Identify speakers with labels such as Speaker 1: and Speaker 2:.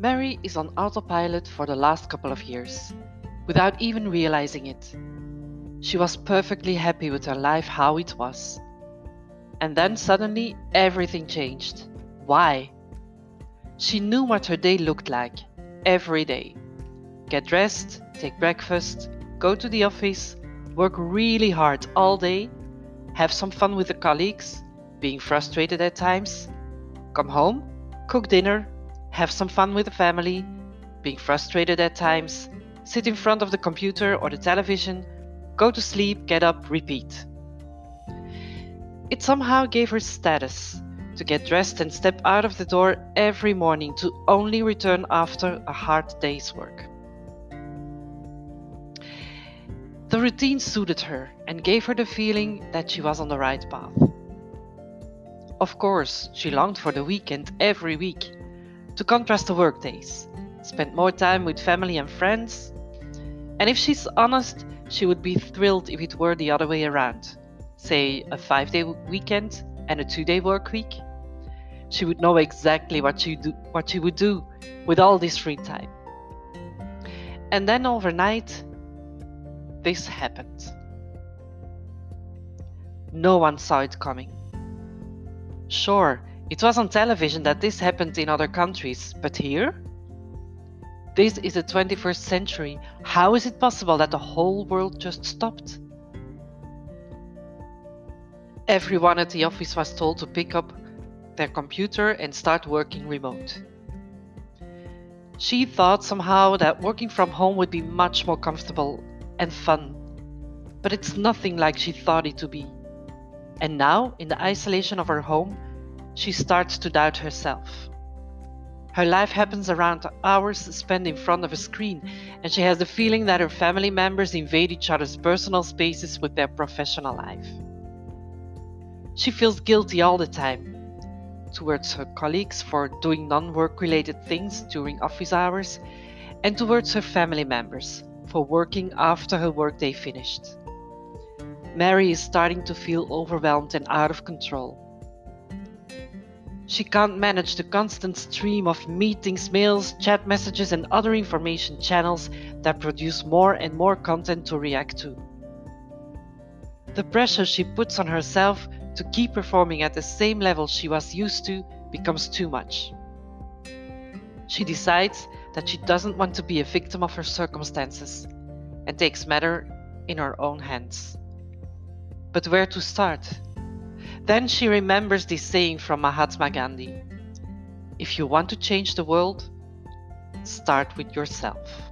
Speaker 1: Mary is on autopilot for the last couple of years, without even realizing it. She was perfectly happy with her life how it was. And then suddenly everything changed. Why? She knew what her day looked like every day. Get dressed, take breakfast, go to the office, work really hard all day, have some fun with the colleagues, being frustrated at times, come home, cook dinner, have some fun with the family, being frustrated at times, sit in front of the computer or the television, go to sleep, get up, repeat. It somehow gave her status to get dressed and step out of the door every morning to only return after a hard day's work. The routine suited her and gave her the feeling that she was on the right path. Of course, she longed for the weekend every week to contrast the workdays, spend more time with family and friends. And if she's honest, she would be thrilled if it were the other way around. Say a five day weekend and a two day work week. She would know exactly what she, do, what she would do with all this free time. And then overnight, this happened. No one saw it coming. Sure, it was on television that this happened in other countries, but here? This is the 21st century. How is it possible that the whole world just stopped? Everyone at the office was told to pick up their computer and start working remote. She thought somehow that working from home would be much more comfortable and fun, but it's nothing like she thought it to be. And now, in the isolation of her home, she starts to doubt herself. Her life happens around hours spent in front of a screen, and she has the feeling that her family members invade each other's personal spaces with their professional life. She feels guilty all the time towards her colleagues for doing non work related things during office hours, and towards her family members for working after her workday finished. Mary is starting to feel overwhelmed and out of control. She can't manage the constant stream of meetings, mails, chat messages, and other information channels that produce more and more content to react to. The pressure she puts on herself to keep performing at the same level she was used to becomes too much. She decides that she doesn't want to be a victim of her circumstances and takes matter in her own hands. But where to start? Then she remembers this saying from Mahatma Gandhi If you want to change the world, start with yourself.